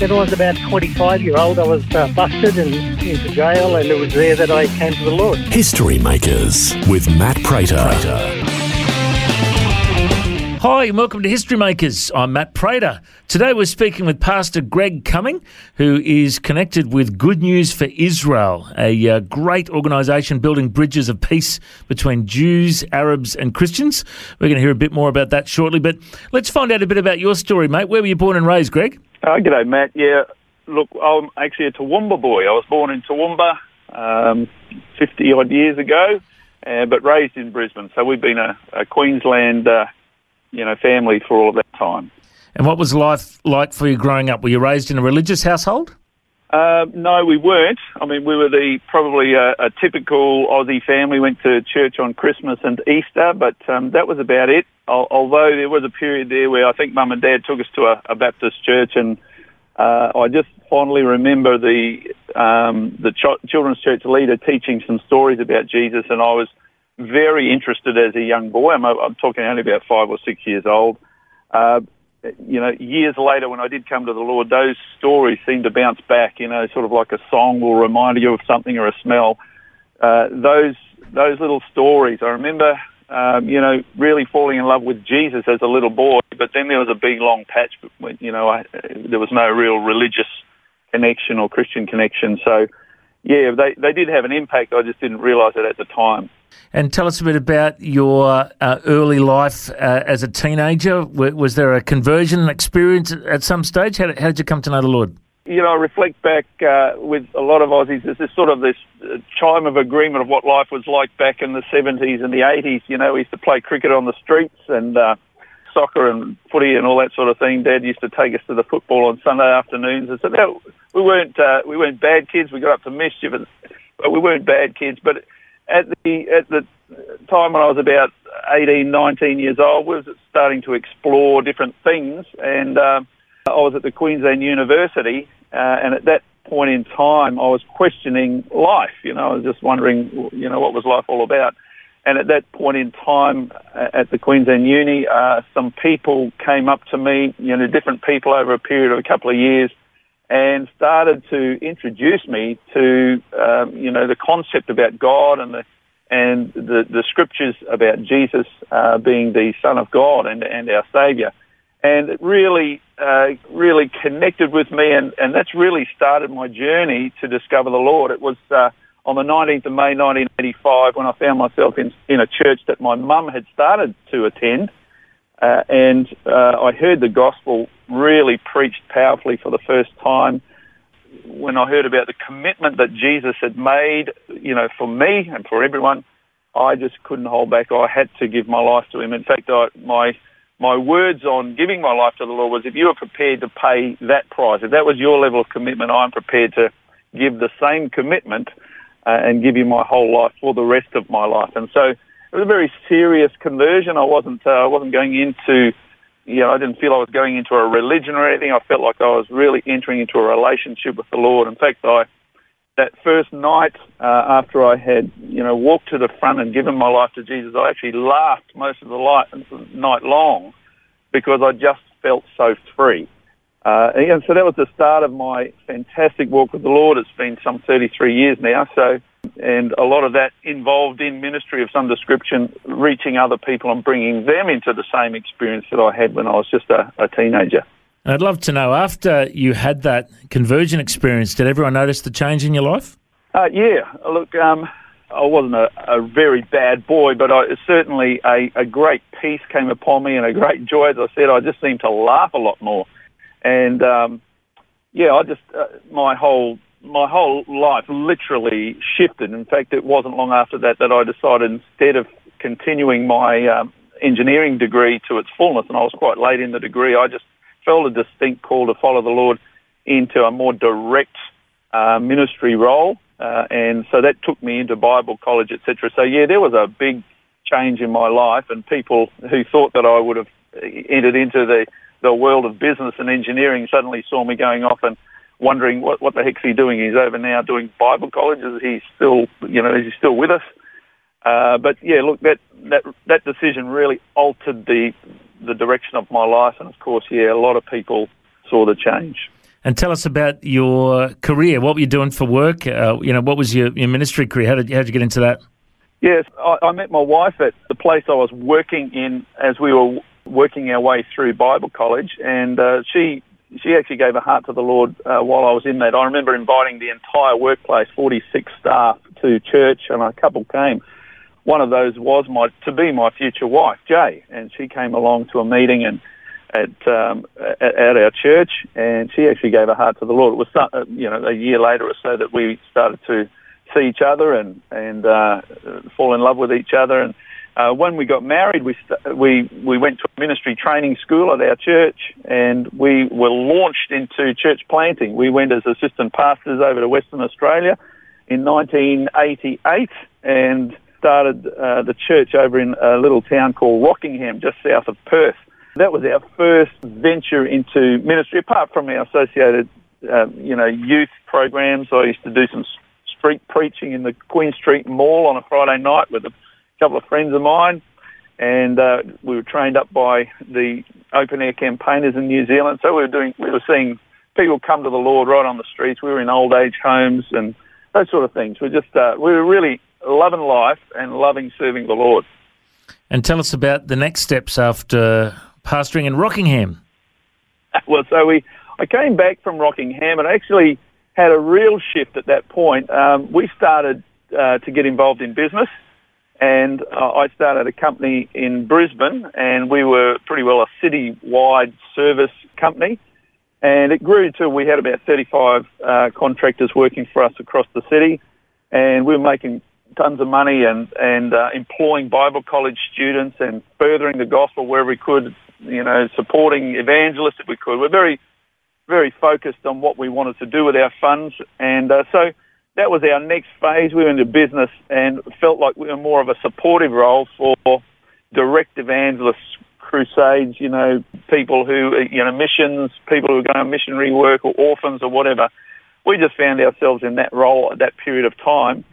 When I was about 25 year old, I was uh, busted and into jail, and it was there that I came to the Lord. History Makers with Matt Prater. Hi, and welcome to History Makers. I'm Matt Prater. Today we're speaking with Pastor Greg Cumming, who is connected with Good News for Israel, a uh, great organisation building bridges of peace between Jews, Arabs, and Christians. We're going to hear a bit more about that shortly, but let's find out a bit about your story, mate. Where were you born and raised, Greg? Oh, g'day, Matt. Yeah, look, I'm actually a Toowoomba boy. I was born in Toowoomba um, 50 odd years ago, uh, but raised in Brisbane. So we've been a, a Queensland, uh, you know, family for all of that time. And what was life like for you growing up? Were you raised in a religious household? Uh, no, we weren't. I mean, we were the probably a, a typical Aussie family. Went to church on Christmas and Easter, but um, that was about it. Al- although there was a period there where I think Mum and Dad took us to a, a Baptist church, and uh, I just fondly remember the um, the ch- children's church leader teaching some stories about Jesus, and I was very interested as a young boy. I'm, I'm talking only about five or six years old. Uh, you know, years later when I did come to the Lord, those stories seemed to bounce back, you know, sort of like a song will remind you of something or a smell. Uh, those, those little stories. I remember, um, you know, really falling in love with Jesus as a little boy, but then there was a big long patch, when, you know, I, there was no real religious connection or Christian connection. So, yeah, they, they did have an impact. I just didn't realise it at the time. And tell us a bit about your uh, early life uh, as a teenager. W- was there a conversion experience at some stage? How did, how did you come to know the Lord? you know, I reflect back uh, with a lot of Aussies. There's this sort of this uh, chime of agreement of what life was like back in the 70s and the 80s. You know, we used to play cricket on the streets and uh, soccer and footy and all that sort of thing. Dad used to take us to the football on Sunday afternoons, and so that, we weren't uh, we weren't bad kids. We got up to mischief, and, but we weren't bad kids. But at the at the time when I was about 18, 19 years old, was starting to explore different things, and um, I was at the Queensland University, uh, and at that point in time, I was questioning life. You know, I was just wondering, you know, what was life all about. And at that point in time, uh, at the Queensland Uni, uh, some people came up to me, you know, different people over a period of a couple of years, and started to introduce me to, um, you know, the concept about God and the and the, the scriptures about Jesus uh, being the Son of God and, and our Saviour. And it really, uh, really connected with me, and, and that's really started my journey to discover the Lord. It was uh, on the 19th of May 1985 when I found myself in, in a church that my mum had started to attend, uh, and uh, I heard the gospel really preached powerfully for the first time when I heard about the commitment that Jesus had made, you know, for me and for everyone, I just couldn't hold back. I had to give my life to him. In fact, I, my my words on giving my life to the Lord was, if you are prepared to pay that price, if that was your level of commitment, I'm prepared to give the same commitment uh, and give you my whole life for the rest of my life. And so it was a very serious conversion. I wasn't uh, I wasn't going into you know, I didn't feel I was going into a religion or anything. I felt like I was really entering into a relationship with the Lord. In fact, I that first night uh, after I had, you know, walked to the front and given my life to Jesus, I actually laughed most of the light, night long because I just felt so free. Uh, and so that was the start of my fantastic walk with the Lord. It's been some 33 years now. So, and a lot of that involved in ministry of some description, reaching other people and bringing them into the same experience that I had when I was just a, a teenager. And I'd love to know after you had that conversion experience, did everyone notice the change in your life? Uh, yeah, look, um, I wasn't a, a very bad boy, but I, certainly a, a great peace came upon me and a great joy. As I said, I just seemed to laugh a lot more, and um, yeah, I just uh, my whole my whole life literally shifted. In fact, it wasn't long after that that I decided instead of continuing my um, engineering degree to its fullness, and I was quite late in the degree, I just felt a distinct call to follow the Lord into a more direct uh, ministry role, uh, and so that took me into Bible college, etc. So yeah, there was a big change in my life, and people who thought that I would have entered into the the world of business and engineering suddenly saw me going off and wondering what what the heck's he doing? He's over now doing Bible college. Is he still you know is he still with us? Uh, but yeah, look that that that decision really altered the the direction of my life, and of course, yeah, a lot of people saw the change. And tell us about your career. What were you doing for work? Uh, you know, what was your, your ministry career? How did how did you get into that? Yes, I, I met my wife at the place I was working in as we were working our way through Bible college, and uh, she she actually gave a heart to the Lord uh, while I was in that. I remember inviting the entire workplace, 46 staff, to church, and a couple came. One of those was my to be my future wife, Jay, and she came along to a meeting and at um, at, at our church, and she actually gave a heart to the Lord. It was uh, you know a year later or so that we started to see each other and and uh, fall in love with each other and uh, when we got married, we, st- we, we went to a ministry training school at our church and we were launched into church planting. We went as assistant pastors over to Western Australia in 1988 and started uh, the church over in a little town called Rockingham, just south of Perth. That was our first venture into ministry, apart from our associated, um, you know, youth programs. I used to do some street preaching in the Queen Street Mall on a Friday night with a couple of friends of mine, and uh, we were trained up by the open air campaigners in New Zealand. So we were doing, we were seeing people come to the Lord right on the streets. We were in old age homes and those sort of things. We just, uh, we were really loving life and loving serving the Lord. And tell us about the next steps after pastoring in Rockingham. well, so we, I came back from Rockingham and I actually had a real shift at that point. Um, we started uh, to get involved in business and uh, I started a company in Brisbane, and we were pretty well a city-wide service company. And it grew to we had about 35 uh, contractors working for us across the city, and we were making tons of money and and uh, employing Bible college students and furthering the gospel wherever we could. You know, supporting evangelists if we could. We're very very focused on what we wanted to do with our funds, and uh, so that was our next phase. We went into business and felt like we were more of a supportive role for direct evangelist crusades, you know, people who, you know, missions, people who are going on missionary work or orphans or whatever. We just found ourselves in that role at that period of time.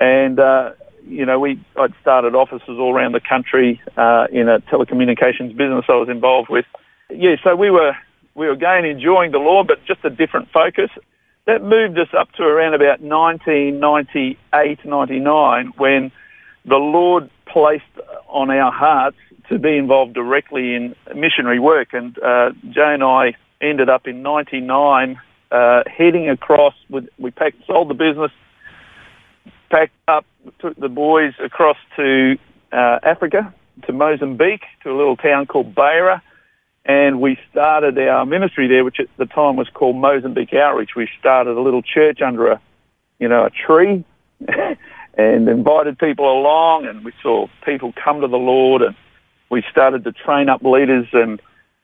And, uh, you know, we, I'd started offices all around the country, uh, in a telecommunications business I was involved with. Yeah, so we were, we were again enjoying the law, but just a different focus that moved us up to around about 1998, 99, when the Lord placed on our hearts to be involved directly in missionary work. And uh, Jay and I ended up in 99 uh, heading across. With, we packed, sold the business, packed up, took the boys across to uh, Africa, to Mozambique, to a little town called Beira, and we started our ministry there, which at the time was called Mozambique Outreach. We started a little church under a, you know, a tree, and invited people along, and we saw people come to the Lord, and we started to train up leaders and,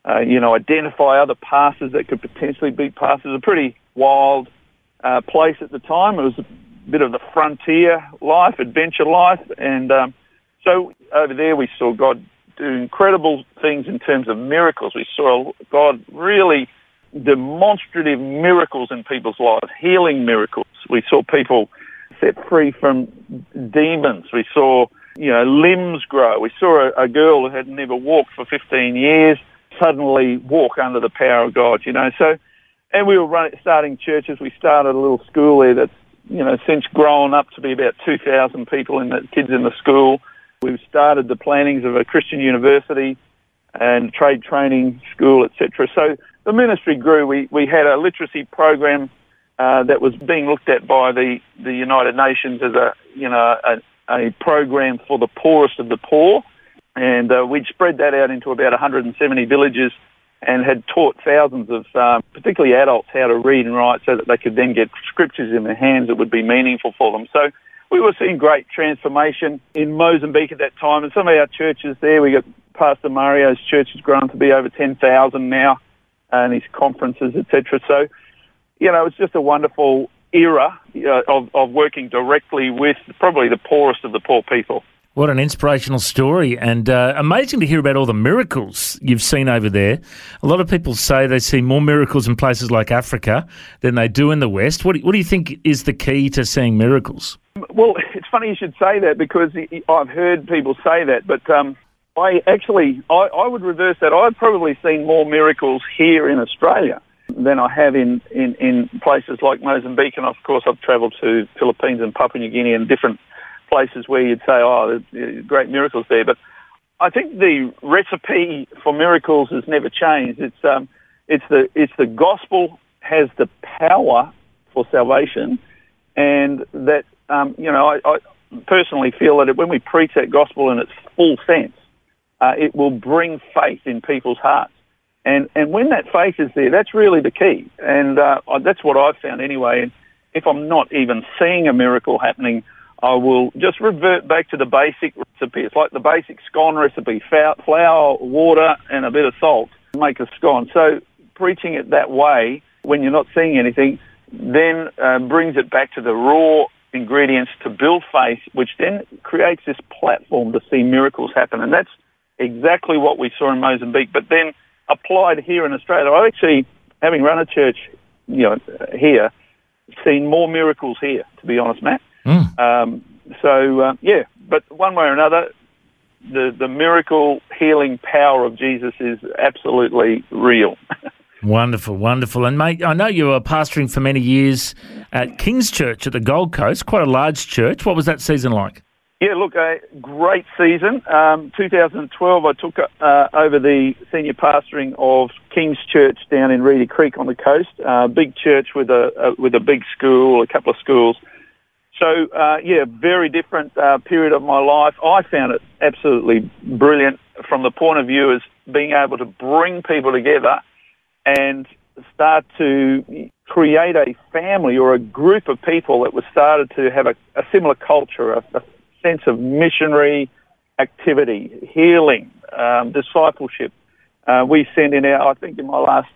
uh, you know, identify other pastors that could potentially be pastors. A pretty wild uh, place at the time. It was a bit of the frontier life, adventure life, and um, so over there we saw God do incredible things in terms of miracles. We saw God really demonstrative miracles in people's lives, healing miracles. We saw people set free from demons. We saw, you know, limbs grow. We saw a, a girl who had never walked for 15 years suddenly walk under the power of God, you know. So, and we were running, starting churches. We started a little school there that's, you know, since grown up to be about 2,000 people in the kids in the school. We've started the plannings of a Christian university and trade training school, etc. So the ministry grew. We, we had a literacy program uh, that was being looked at by the, the United Nations as a you know a, a program for the poorest of the poor, and uh, we'd spread that out into about 170 villages and had taught thousands of, um, particularly adults, how to read and write so that they could then get scriptures in their hands that would be meaningful for them. So we were seeing great transformation in Mozambique at that time, and some of our churches there, we got Pastor Mario's church has grown to be over 10,000 now, and his conferences, etc. So, you know, it's just a wonderful era uh, of, of working directly with probably the poorest of the poor people. What an inspirational story, and uh, amazing to hear about all the miracles you've seen over there. A lot of people say they see more miracles in places like Africa than they do in the West. What do, what do you think is the key to seeing miracles? Well, it's funny you should say that because I've heard people say that, but um, I actually I, I would reverse that. I've probably seen more miracles here in Australia than I have in, in, in places like Mozambique, and of course I've travelled to Philippines and Papua New Guinea and different places where you'd say, oh, great miracles there. But I think the recipe for miracles has never changed. It's, um, it's, the, it's the gospel has the power for salvation and that, um, you know, I, I personally feel that when we preach that gospel in its full sense, uh, it will bring faith in people's hearts. And, and when that faith is there, that's really the key. And uh, that's what I've found anyway. And if I'm not even seeing a miracle happening, I will just revert back to the basic recipe. It's like the basic scone recipe, flour, water, and a bit of salt make a scone. So preaching it that way, when you're not seeing anything, then uh, brings it back to the raw ingredients to build faith, which then creates this platform to see miracles happen. And that's exactly what we saw in Mozambique, but then applied here in Australia. I actually, having run a church, you know, here, seen more miracles here, to be honest, Matt. Mm. Um, so uh, yeah, but one way or another, the the miracle healing power of Jesus is absolutely real. Wonderful, wonderful. And mate, I know you were pastoring for many years at King's Church at the Gold Coast, quite a large church. What was that season like? Yeah, look, a great season. Um, 2012, I took uh, over the senior pastoring of King's Church down in Reedy Creek on the coast. Uh, big church with a, a with a big school, a couple of schools. So, uh, yeah, very different uh, period of my life. I found it absolutely brilliant from the point of view as being able to bring people together and start to create a family or a group of people that was started to have a, a similar culture, a, a, sense of missionary activity, healing, um, discipleship. Uh, we sent in our, I think in my last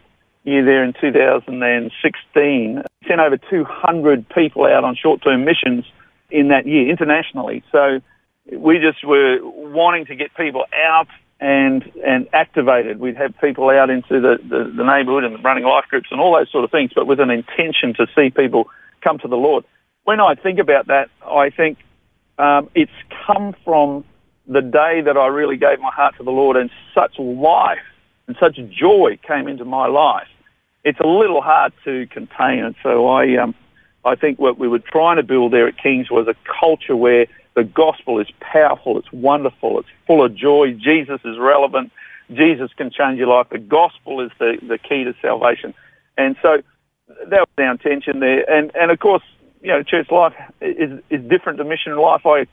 year there in 2016, sent over 200 people out on short-term missions in that year internationally. So we just were wanting to get people out and and activated. We'd have people out into the, the, the neighbourhood and running life groups and all those sort of things, but with an intention to see people come to the Lord. When I think about that, I think um, it's come from the day that I really gave my heart to the Lord and such life and such joy came into my life it's a little hard to contain it. So I, um, I think what we were trying to build there at King's was a culture where the gospel is powerful, it's wonderful, it's full of joy. Jesus is relevant. Jesus can change your life. The gospel is the, the key to salvation. And so that was our intention there. And, and of course, you know, church life is, is different to mission life. I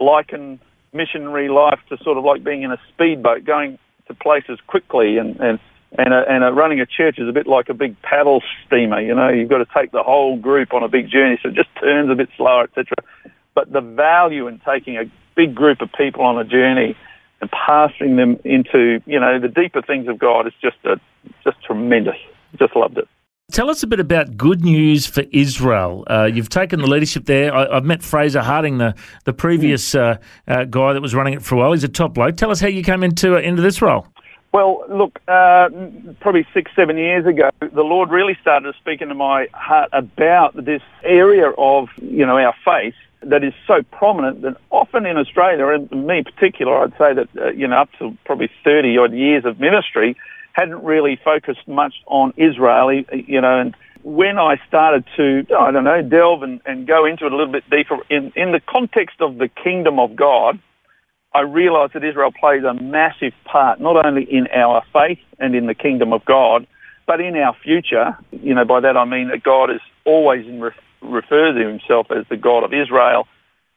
liken missionary life to sort of like being in a speedboat going to places quickly and, and and a, and a running a church is a bit like a big paddle steamer. You know, you've got to take the whole group on a big journey, so it just turns a bit slower, etc. But the value in taking a big group of people on a journey and passing them into, you know, the deeper things of God is just a, just tremendous. Just loved it. Tell us a bit about Good News for Israel. Uh, you've taken the leadership there. I, have met Fraser Harding, the the previous uh, uh, guy that was running it for a while. He's a top bloke. Tell us how you came into uh, into this role. Well, look, uh, probably six, seven years ago, the Lord really started speaking to my heart about this area of, you know, our faith that is so prominent that often in Australia, and me in particular, I'd say that, uh, you know, up to probably 30 odd years of ministry, hadn't really focused much on Israel, you know, and when I started to, I don't know, delve and, and go into it a little bit deeper in, in the context of the kingdom of God, I realise that Israel plays a massive part, not only in our faith and in the kingdom of God, But in our future, you know, by that I mean that God is always in re- refers to himself as the God of Israel,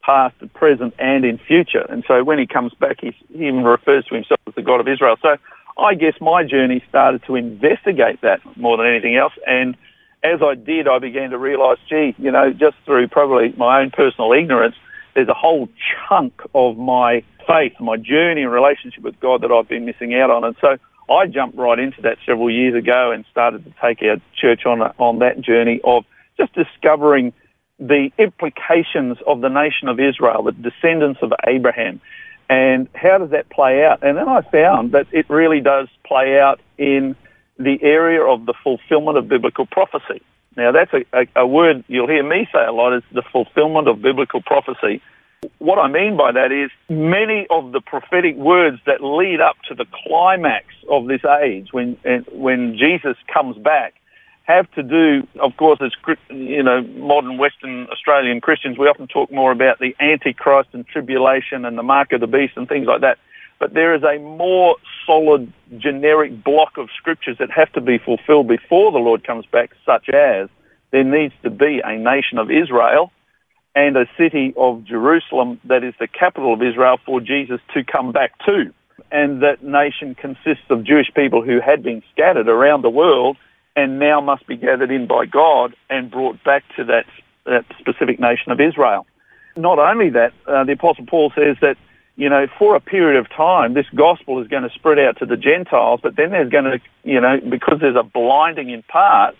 past, present, and in future. And so when he comes back, he even refers to himself as the God of Israel. So I guess my journey started to investigate that more than anything else. And as I did, I began to realise, gee, you know, just through probably my own personal ignorance, there's a whole chunk of my faith, my journey and relationship with God that I've been missing out on. And so I jumped right into that several years ago and started to take our church on on that journey of just discovering the implications of the nation of Israel, the descendants of Abraham, and how does that play out? And then I found that it really does play out in the area of the fulfillment of biblical prophecy. Now that's a, a, a word you'll hear me say a lot is the fulfillment of biblical prophecy. What I mean by that is many of the prophetic words that lead up to the climax of this age when, when Jesus comes back have to do, of course, as you know, modern Western Australian Christians, we often talk more about the Antichrist and tribulation and the mark of the beast and things like that. But there is a more solid, generic block of scriptures that have to be fulfilled before the Lord comes back, such as there needs to be a nation of Israel and a city of Jerusalem that is the capital of Israel for Jesus to come back to. And that nation consists of Jewish people who had been scattered around the world and now must be gathered in by God and brought back to that, that specific nation of Israel. Not only that, uh, the Apostle Paul says that, you know, for a period of time, this gospel is going to spread out to the Gentiles, but then there's going to, you know, because there's a blinding in part,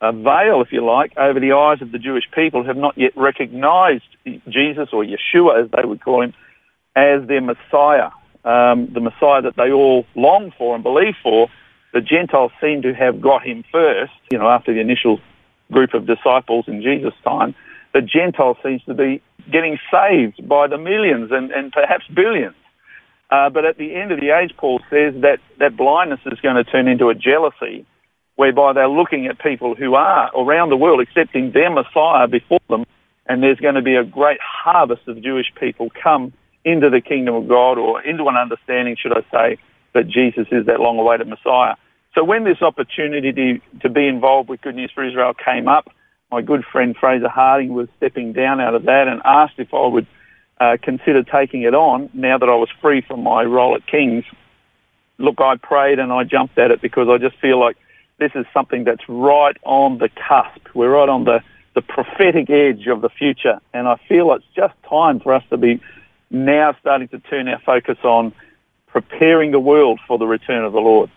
a veil, if you like, over the eyes of the Jewish people who have not yet recognized Jesus or Yeshua, as they would call him, as their Messiah, um, the Messiah that they all long for and believe for. The Gentiles seem to have got him first, you know, after the initial group of disciples in Jesus' time. The Gentile seems to be getting saved by the millions and, and perhaps billions. Uh, but at the end of the age, Paul says that that blindness is going to turn into a jealousy whereby they're looking at people who are around the world accepting their Messiah before them, and there's going to be a great harvest of Jewish people come into the kingdom of God or into an understanding, should I say, that Jesus is that long-awaited Messiah. So when this opportunity to, be involved with Good News for Israel came up, my good friend Fraser Harding was stepping down out of that and asked if I would uh, consider taking it on now that I was free from my role at King's. Look, I prayed and I jumped at it because I just feel like this is something that's right on the cusp. We're right on the, the prophetic edge of the future. And I feel it's just time for us to be now starting to turn our focus on preparing the world for the return of the Lord.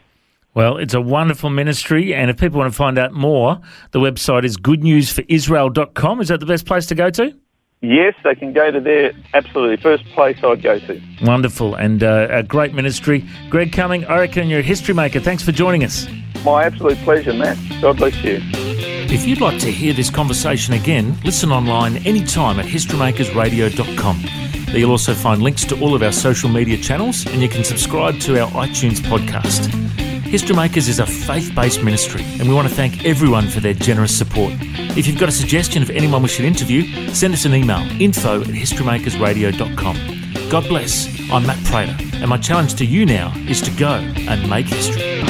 Well, it's a wonderful ministry, and if people want to find out more, the website is goodnewsforisrael.com. Is that the best place to go to? Yes, they can go to there. Absolutely, first place I'd go to. Wonderful, and uh, a great ministry. Greg Cumming, I reckon you're a history maker. Thanks for joining us. My absolute pleasure, Matt. God bless you. If you'd like to hear this conversation again, listen online anytime at historymakersradio.com. There you'll also find links to all of our social media channels and you can subscribe to our iTunes podcast. History Makers is a faith based ministry and we want to thank everyone for their generous support. If you've got a suggestion of anyone we should interview, send us an email info at historymakersradio.com. God bless. I'm Matt Prater and my challenge to you now is to go and make history.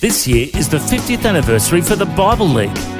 This year is the 50th anniversary for the Bible League.